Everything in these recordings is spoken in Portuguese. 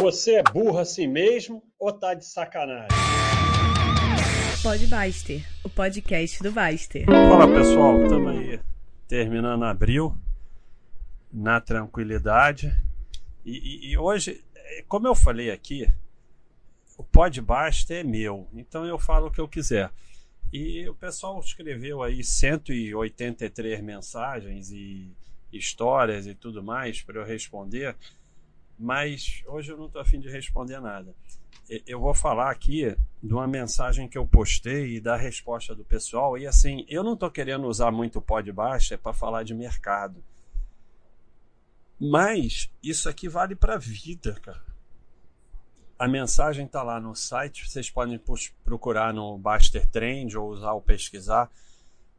Você é burro assim mesmo ou tá de sacanagem? Pode Baster, o podcast do Baster. Fala pessoal, estamos aí terminando abril, na tranquilidade. E, e, e, hoje, como eu falei aqui, o Pod Baster é meu, então eu falo o que eu quiser. E o pessoal escreveu aí 183 mensagens e histórias e tudo mais para eu responder mas hoje eu não estou afim de responder nada. Eu vou falar aqui de uma mensagem que eu postei e da resposta do pessoal. E assim, eu não estou querendo usar muito o pó de baixa para falar de mercado. Mas isso aqui vale para a vida, cara. A mensagem está lá no site, vocês podem procurar no Baster Trend ou usar o pesquisar.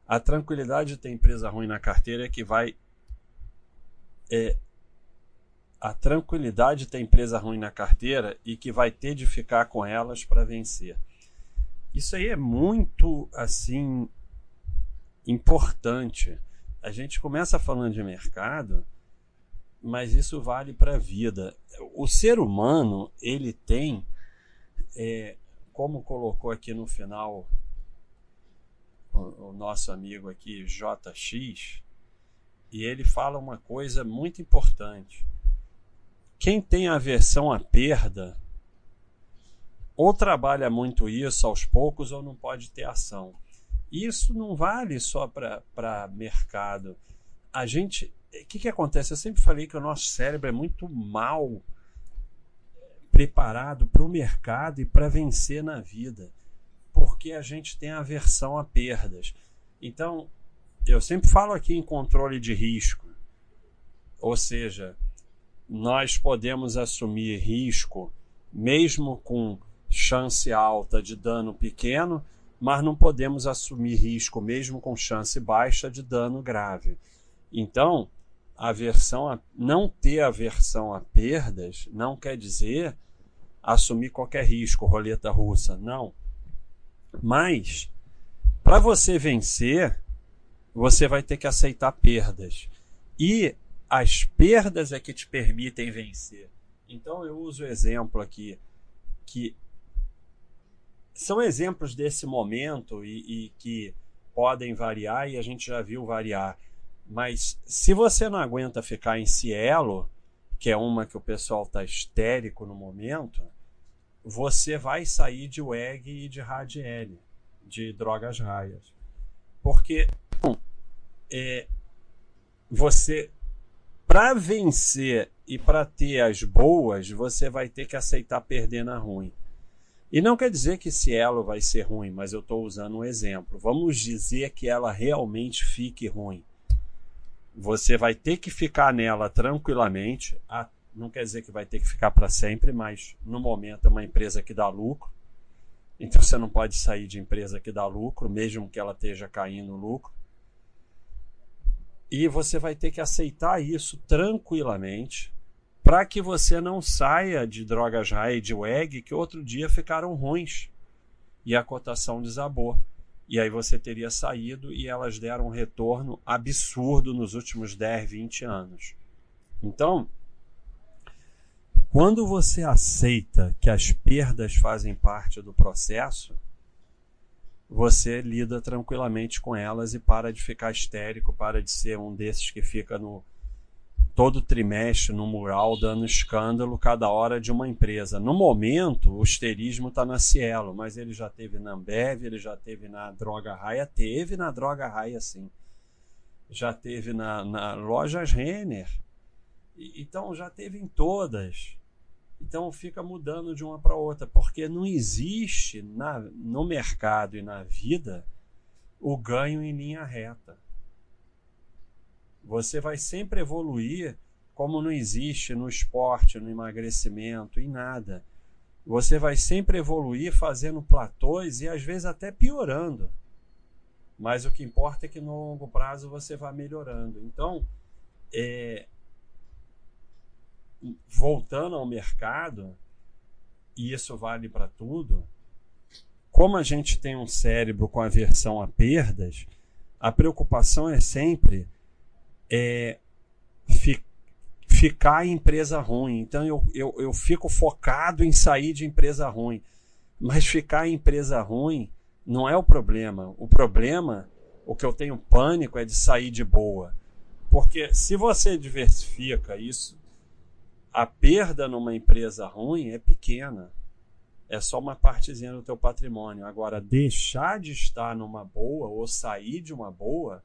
A tranquilidade de ter empresa ruim na carteira é que vai é, a tranquilidade de ter empresa ruim na carteira e que vai ter de ficar com elas para vencer. Isso aí é muito assim importante. A gente começa falando de mercado, mas isso vale para a vida. O ser humano ele tem, é, como colocou aqui no final o, o nosso amigo aqui JX, e ele fala uma coisa muito importante quem tem aversão à perda, ou trabalha muito isso aos poucos, ou não pode ter ação. Isso não vale só para mercado. A gente. O que, que acontece? Eu sempre falei que o nosso cérebro é muito mal preparado para o mercado e para vencer na vida, porque a gente tem aversão a perdas. Então, eu sempre falo aqui em controle de risco, ou seja, nós podemos assumir risco, mesmo com chance alta de dano pequeno, mas não podemos assumir risco, mesmo com chance baixa de dano grave. Então, aversão a, não ter aversão a perdas não quer dizer assumir qualquer risco, roleta russa, não. Mas, para você vencer, você vai ter que aceitar perdas. E as perdas é que te permitem vencer. Então eu uso o exemplo aqui que são exemplos desse momento e, e, que podem variar e a gente já viu variar. Mas se você não aguenta ficar em Cielo, que é uma que o pessoal está histérico no momento, você vai sair de WEG e de RADL, de drogas raias. Porque bom, é, você para vencer e para ter as boas, você vai ter que aceitar perder na ruim. E não quer dizer que Cielo vai ser ruim, mas eu estou usando um exemplo. Vamos dizer que ela realmente fique ruim. Você vai ter que ficar nela tranquilamente. Ah, não quer dizer que vai ter que ficar para sempre, mas no momento é uma empresa que dá lucro. Então você não pode sair de empresa que dá lucro, mesmo que ela esteja caindo lucro. E você vai ter que aceitar isso tranquilamente para que você não saia de drogas high de WEG que outro dia ficaram ruins e a cotação desabou. E aí você teria saído e elas deram um retorno absurdo nos últimos 10, 20 anos. Então, quando você aceita que as perdas fazem parte do processo, você lida tranquilamente com elas e para de ficar histérico, para de ser um desses que fica no todo trimestre no mural dando escândalo cada hora de uma empresa. No momento, o histerismo está na Cielo, mas ele já teve na Ambev, ele já teve na Droga Raia, teve na Droga Raia sim. Já teve na, na Lojas Renner. E, então já teve em todas. Então fica mudando de uma para outra, porque não existe na, no mercado e na vida o ganho em linha reta. Você vai sempre evoluir como não existe no esporte, no emagrecimento, em nada. Você vai sempre evoluir fazendo platôs e às vezes até piorando. Mas o que importa é que no longo prazo você vai melhorando. Então, é, voltando ao mercado, e isso vale para tudo, como a gente tem um cérebro com aversão a perdas, a preocupação é sempre é, fi, ficar em empresa ruim. Então eu, eu, eu fico focado em sair de empresa ruim. Mas ficar em empresa ruim não é o problema. O problema, o que eu tenho pânico é de sair de boa. Porque se você diversifica isso, a perda numa empresa ruim é pequena. É só uma partezinha do teu patrimônio. Agora, deixar de estar numa boa ou sair de uma boa,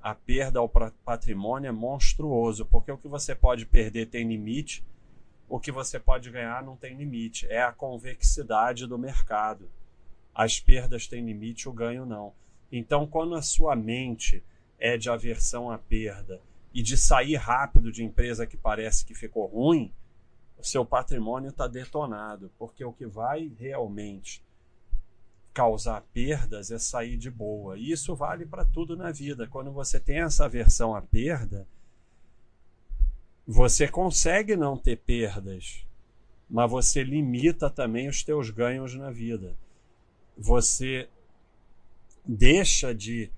a perda ao patrimônio é monstruoso, porque o que você pode perder tem limite, o que você pode ganhar não tem limite. É a convexidade do mercado. As perdas têm limite, o ganho não. Então, quando a sua mente é de aversão à perda e de sair rápido de empresa que parece que ficou ruim, o seu patrimônio está detonado, porque o que vai realmente causar perdas é sair de boa. E isso vale para tudo na vida. Quando você tem essa aversão à perda, você consegue não ter perdas, mas você limita também os teus ganhos na vida. Você deixa de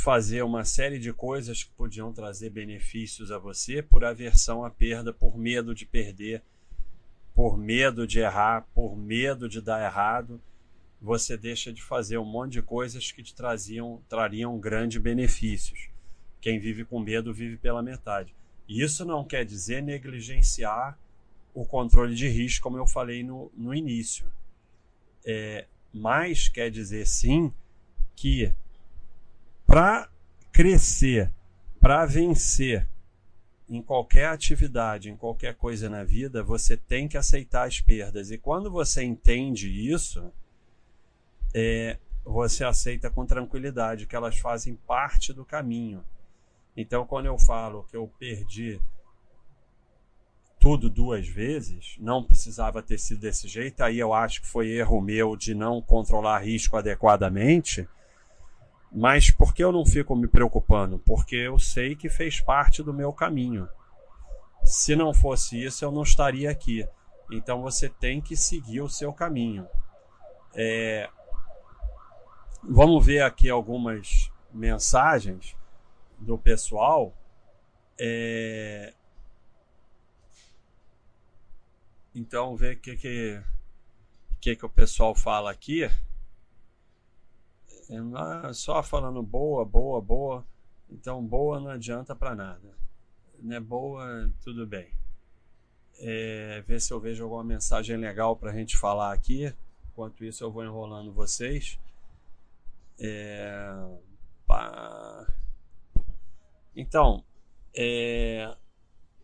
fazer uma série de coisas que podiam trazer benefícios a você por aversão à perda, por medo de perder, por medo de errar, por medo de dar errado você deixa de fazer um monte de coisas que te traziam, trariam grandes benefícios. Quem vive com medo vive pela metade. Isso não quer dizer negligenciar o controle de risco, como eu falei no, no início. É, mas quer dizer sim que para crescer, para vencer em qualquer atividade, em qualquer coisa na vida, você tem que aceitar as perdas. E quando você entende isso, é, você aceita com tranquilidade que elas fazem parte do caminho. Então, quando eu falo que eu perdi tudo duas vezes, não precisava ter sido desse jeito, aí eu acho que foi erro meu de não controlar risco adequadamente. Mas por que eu não fico me preocupando? Porque eu sei que fez parte do meu caminho. Se não fosse isso, eu não estaria aqui. Então você tem que seguir o seu caminho. É, Vamos ver aqui algumas mensagens do pessoal. É... Então, ver o que, que, que, que o pessoal fala aqui. É, só falando boa, boa, boa. Então, boa não adianta para nada. Não é boa, tudo bem. É, ver se eu vejo alguma mensagem legal para a gente falar aqui. Enquanto isso, eu vou enrolando vocês. É, pá. Então, é,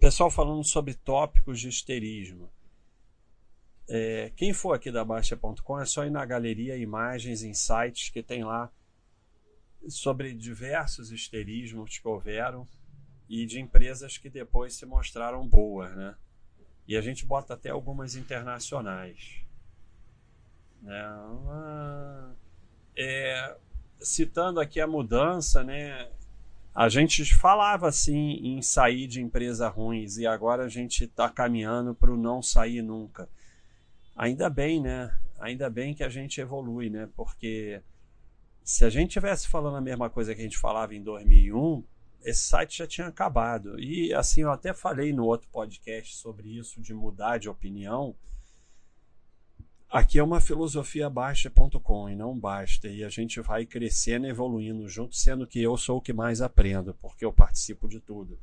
pessoal falando sobre tópicos de esterismo. É, quem for aqui da Baixa.com é só ir na galeria Imagens Insights que tem lá sobre diversos esterismos que houveram e de empresas que depois se mostraram boas, né? E a gente bota até algumas internacionais. Né? É, citando aqui a mudança, né? A gente falava assim em sair de empresas ruins e agora a gente está caminhando para o não sair nunca. Ainda bem, né? Ainda bem que a gente evolui, né? Porque se a gente tivesse falando a mesma coisa que a gente falava em 2001, esse site já tinha acabado. E assim, eu até falei no outro podcast sobre isso, de mudar de opinião. Aqui é uma filosofia baixa.com e não basta. E a gente vai crescendo evoluindo junto, sendo que eu sou o que mais aprendo, porque eu participo de tudo.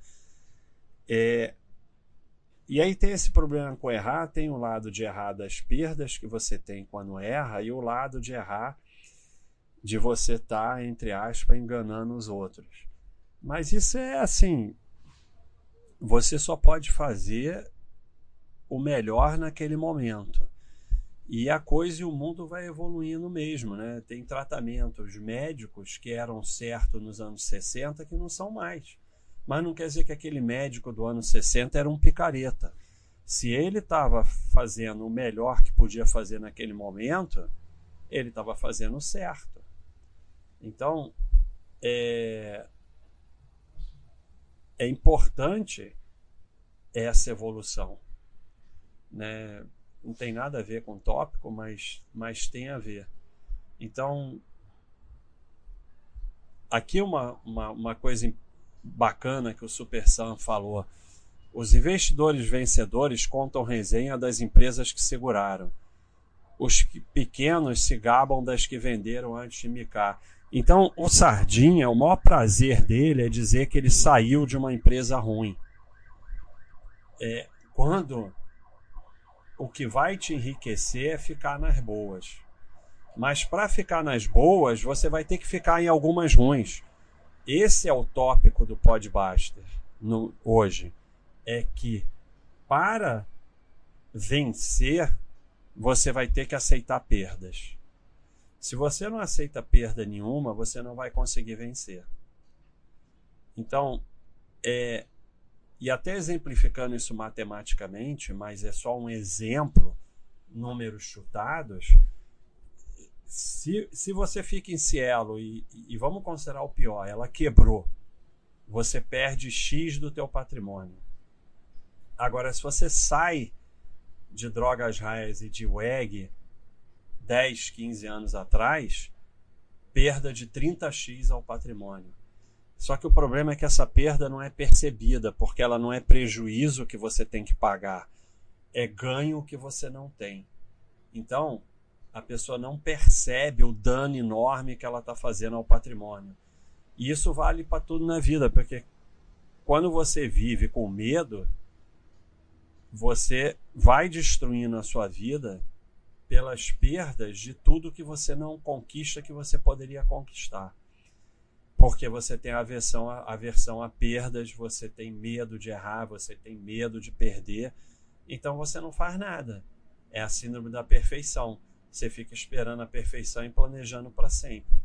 É... E aí tem esse problema com errar, tem o lado de errar das perdas que você tem quando erra, e o lado de errar de você estar, tá, entre aspas, enganando os outros. Mas isso é assim, você só pode fazer o melhor naquele momento. E a coisa e o mundo vai evoluindo mesmo, né? Tem tratamentos médicos que eram certos nos anos 60 que não são mais. Mas não quer dizer que aquele médico do ano 60 era um picareta. Se ele estava fazendo o melhor que podia fazer naquele momento, ele estava fazendo certo. Então, é, é importante essa evolução. Né? não tem nada a ver com o tópico, mas, mas tem a ver. Então, aqui uma, uma, uma coisa bacana que o Super Sam falou Os investidores vencedores contam resenha das empresas que seguraram. Os pequenos se gabam das que venderam antes de micar. Então, o Sardinha, o maior prazer dele é dizer que ele saiu de uma empresa ruim. É, quando o que vai te enriquecer é ficar nas boas. Mas para ficar nas boas, você vai ter que ficar em algumas ruins. Esse é o tópico do Podbuster no, hoje é que para vencer, você vai ter que aceitar perdas. Se você não aceita perda nenhuma, você não vai conseguir vencer. Então, é, e até exemplificando isso matematicamente, mas é só um exemplo, números chutados. Se, se você fica em Cielo e, e vamos considerar o pior, ela quebrou, você perde X do teu patrimônio. Agora, se você sai de drogas raias e de WEG 10, 15 anos atrás, perda de 30x ao patrimônio. Só que o problema é que essa perda não é percebida, porque ela não é prejuízo que você tem que pagar, é ganho que você não tem. Então, a pessoa não percebe o dano enorme que ela está fazendo ao patrimônio. E isso vale para tudo na vida, porque quando você vive com medo, você vai destruindo a sua vida pelas perdas de tudo que você não conquista que você poderia conquistar. Porque você tem aversão a, aversão a perdas, você tem medo de errar, você tem medo de perder, então você não faz nada. É a síndrome da perfeição. Você fica esperando a perfeição e planejando para sempre.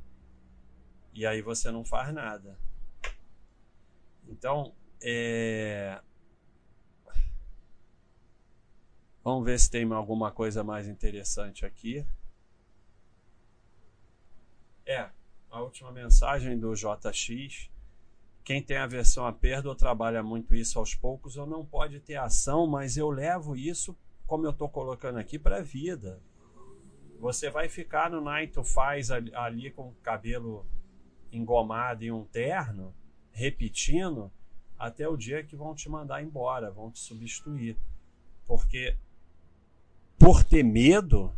E aí você não faz nada. Então, é, Vamos ver se tem alguma coisa mais interessante aqui. É, a última mensagem do JX. Quem tem aversão à perda ou trabalha muito isso aos poucos ou não pode ter ação, mas eu levo isso, como eu estou colocando aqui, para a vida. Você vai ficar no night to faz ali, ali com o cabelo engomado e um terno, repetindo, até o dia que vão te mandar embora, vão te substituir. Porque por ter medo,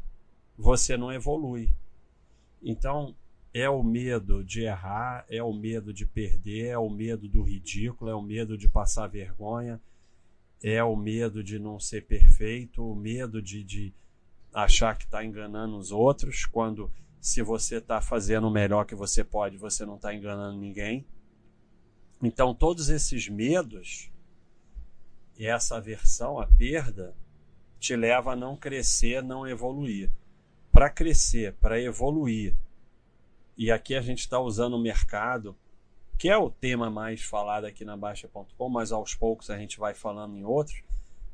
você não evolui. Então, é o medo de errar, é o medo de perder, é o medo do ridículo, é o medo de passar vergonha, é o medo de não ser perfeito, o medo de, de achar que está enganando os outros, quando se você está fazendo o melhor que você pode, você não está enganando ninguém. Então, todos esses medos e essa aversão à perda te leva a não crescer, não evoluir. Para crescer, para evoluir, e aqui a gente está usando o mercado, que é o tema mais falado aqui na Baixa.com, mas aos poucos a gente vai falando em outros.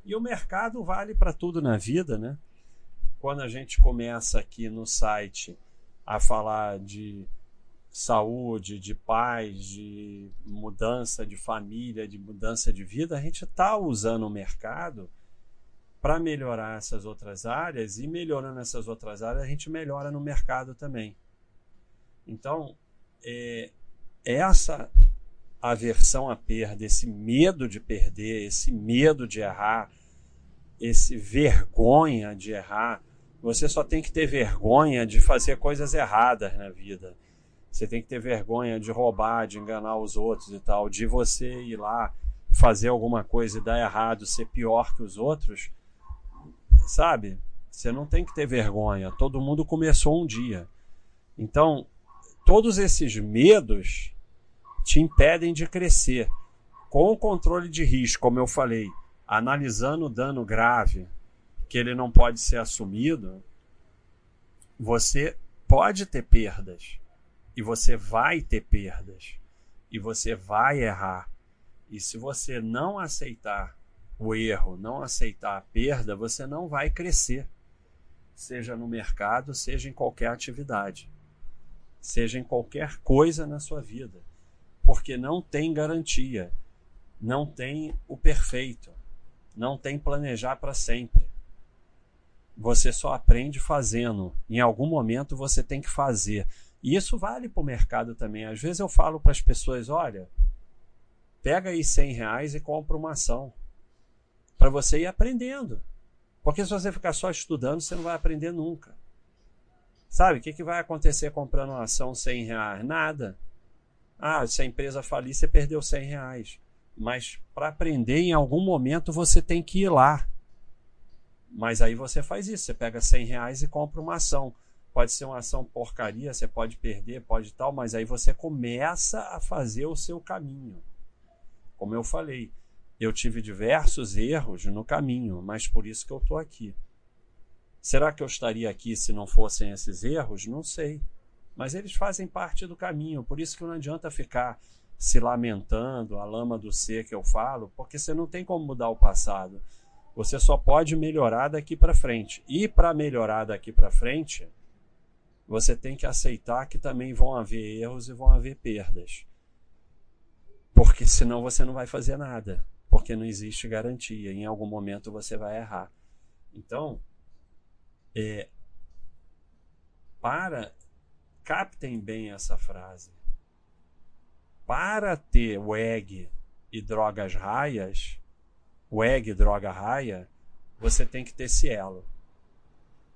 E o mercado vale para tudo na vida, né? Quando a gente começa aqui no site a falar de saúde, de paz, de mudança de família, de mudança de vida, a gente está usando o mercado para melhorar essas outras áreas e melhorando essas outras áreas, a gente melhora no mercado também. Então, é, essa aversão à perda, esse medo de perder, esse medo de errar, esse vergonha de errar, você só tem que ter vergonha de fazer coisas erradas na vida. Você tem que ter vergonha de roubar, de enganar os outros e tal, de você ir lá fazer alguma coisa e dar errado, ser pior que os outros sabe? Você não tem que ter vergonha. Todo mundo começou um dia. Então, todos esses medos te impedem de crescer. Com o controle de risco, como eu falei, analisando o dano grave, que ele não pode ser assumido, você pode ter perdas. E você vai ter perdas. E você vai errar. E se você não aceitar o erro, não aceitar a perda, você não vai crescer, seja no mercado, seja em qualquer atividade, seja em qualquer coisa na sua vida, porque não tem garantia, não tem o perfeito, não tem planejar para sempre. Você só aprende fazendo. Em algum momento você tem que fazer. E isso vale para o mercado também. Às vezes eu falo para as pessoas: olha, pega aí 100 reais e compra uma ação para você ir aprendendo. Porque se você ficar só estudando, você não vai aprender nunca. Sabe, o que, que vai acontecer comprando uma ação 100 reais? Nada. Ah, se a empresa falir, você perdeu 100 reais. Mas para aprender, em algum momento você tem que ir lá. Mas aí você faz isso, você pega 100 reais e compra uma ação. Pode ser uma ação porcaria, você pode perder, pode tal, mas aí você começa a fazer o seu caminho. Como eu falei, eu tive diversos erros no caminho, mas por isso que eu estou aqui. Será que eu estaria aqui se não fossem esses erros? Não sei. Mas eles fazem parte do caminho, por isso que não adianta ficar se lamentando, a lama do ser que eu falo, porque você não tem como mudar o passado. Você só pode melhorar daqui para frente. E para melhorar daqui para frente, você tem que aceitar que também vão haver erros e vão haver perdas. Porque senão você não vai fazer nada. Porque não existe garantia. Em algum momento você vai errar. Então, é, para. Captem bem essa frase para ter WEG e drogas raias, WEG droga raia, você tem que ter Cielo.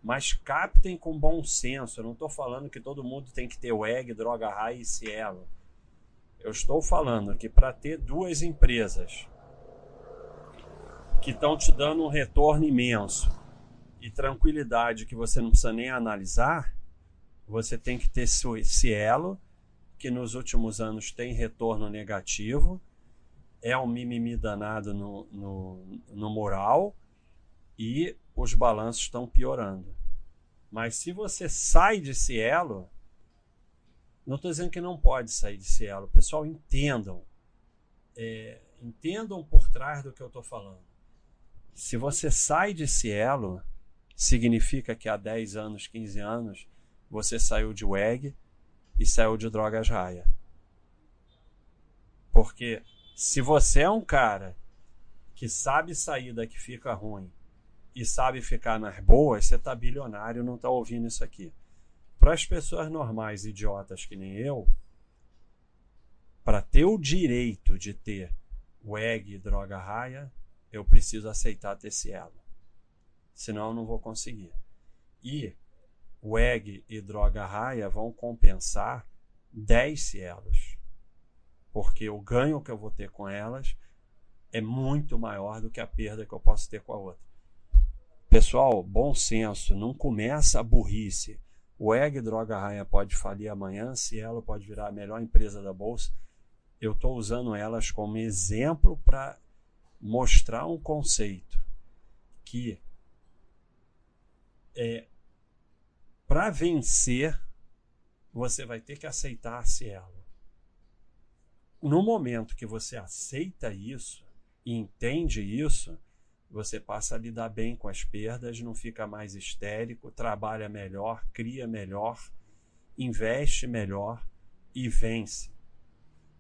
Mas captem com bom senso. Eu não estou falando que todo mundo tem que ter WEG, droga raia e Cielo. Eu estou falando que para ter duas empresas que estão te dando um retorno imenso e tranquilidade que você não precisa nem analisar, você tem que ter Cielo que nos últimos anos tem retorno negativo, é um mimimi danado no, no, no moral e os balanços estão piorando. Mas se você sai de Cielo, não estou dizendo que não pode sair de Cielo, pessoal, entendam. É, entendam por trás do que eu estou falando. Se você sai de Cielo, significa que há 10 anos, 15 anos, você saiu de WEG, e saiu de drogas raia. Porque se você é um cara que sabe sair da que fica ruim e sabe ficar nas boas, você tá bilionário não tá ouvindo isso aqui. Para as pessoas normais, idiotas que nem eu, para ter o direito de ter WEG e droga raia, eu preciso aceitar ter cielo. Senão eu não vou conseguir. E WEG e droga raia vão compensar 10 cielos. Porque o ganho que eu vou ter com elas é muito maior do que a perda que eu posso ter com a outra. Pessoal, bom senso, não começa a burrice. O EG Droga Raia pode falir amanhã, Cielo pode virar a melhor empresa da bolsa. Eu estou usando elas como exemplo para mostrar um conceito que é para vencer, você vai ter que aceitar-se ela. No momento que você aceita isso e entende isso, você passa a lidar bem com as perdas, não fica mais histérico, trabalha melhor, cria melhor, investe melhor e vence.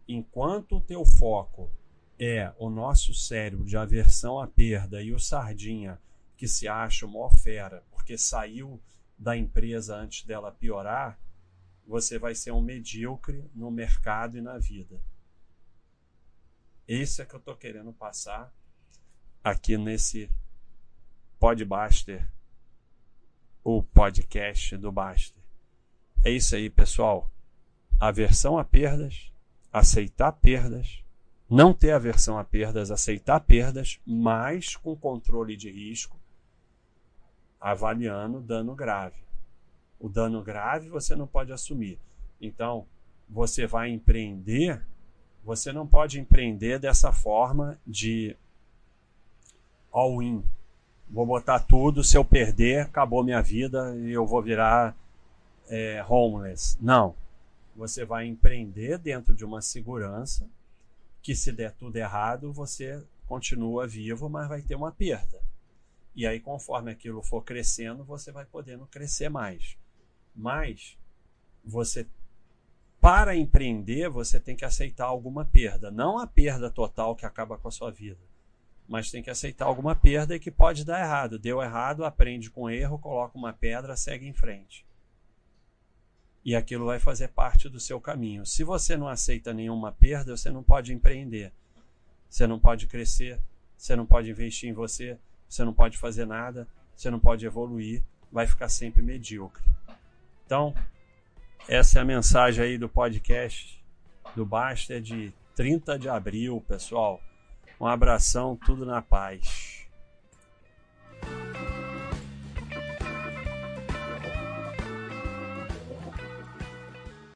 Enquanto o teu foco é o nosso cérebro de aversão à perda e o sardinha que se acha uma fera porque saiu da empresa antes dela piorar, você vai ser um medíocre no mercado e na vida. Esse é que eu estou querendo passar aqui nesse Podbuster, o podcast do Baster. É isso aí, pessoal. Aversão a perdas, aceitar perdas, não ter aversão a perdas, aceitar perdas, mas com controle de risco avaliando dano grave. O dano grave você não pode assumir. Então, você vai empreender, você não pode empreender dessa forma de all-in. Vou botar tudo, se eu perder, acabou minha vida e eu vou virar é, homeless. Não. Você vai empreender dentro de uma segurança que, se der tudo errado, você continua vivo, mas vai ter uma perda. E aí, conforme aquilo for crescendo, você vai podendo crescer mais. Mas você para empreender, você tem que aceitar alguma perda, não a perda total que acaba com a sua vida, mas tem que aceitar alguma perda e que pode dar errado. Deu errado, aprende com erro, coloca uma pedra, segue em frente. E aquilo vai fazer parte do seu caminho. Se você não aceita nenhuma perda, você não pode empreender. Você não pode crescer, você não pode investir em você, você não pode fazer nada, você não pode evoluir, vai ficar sempre medíocre. Então, essa é a mensagem aí do podcast do Basta de 30 de abril, pessoal. Um abração, tudo na paz.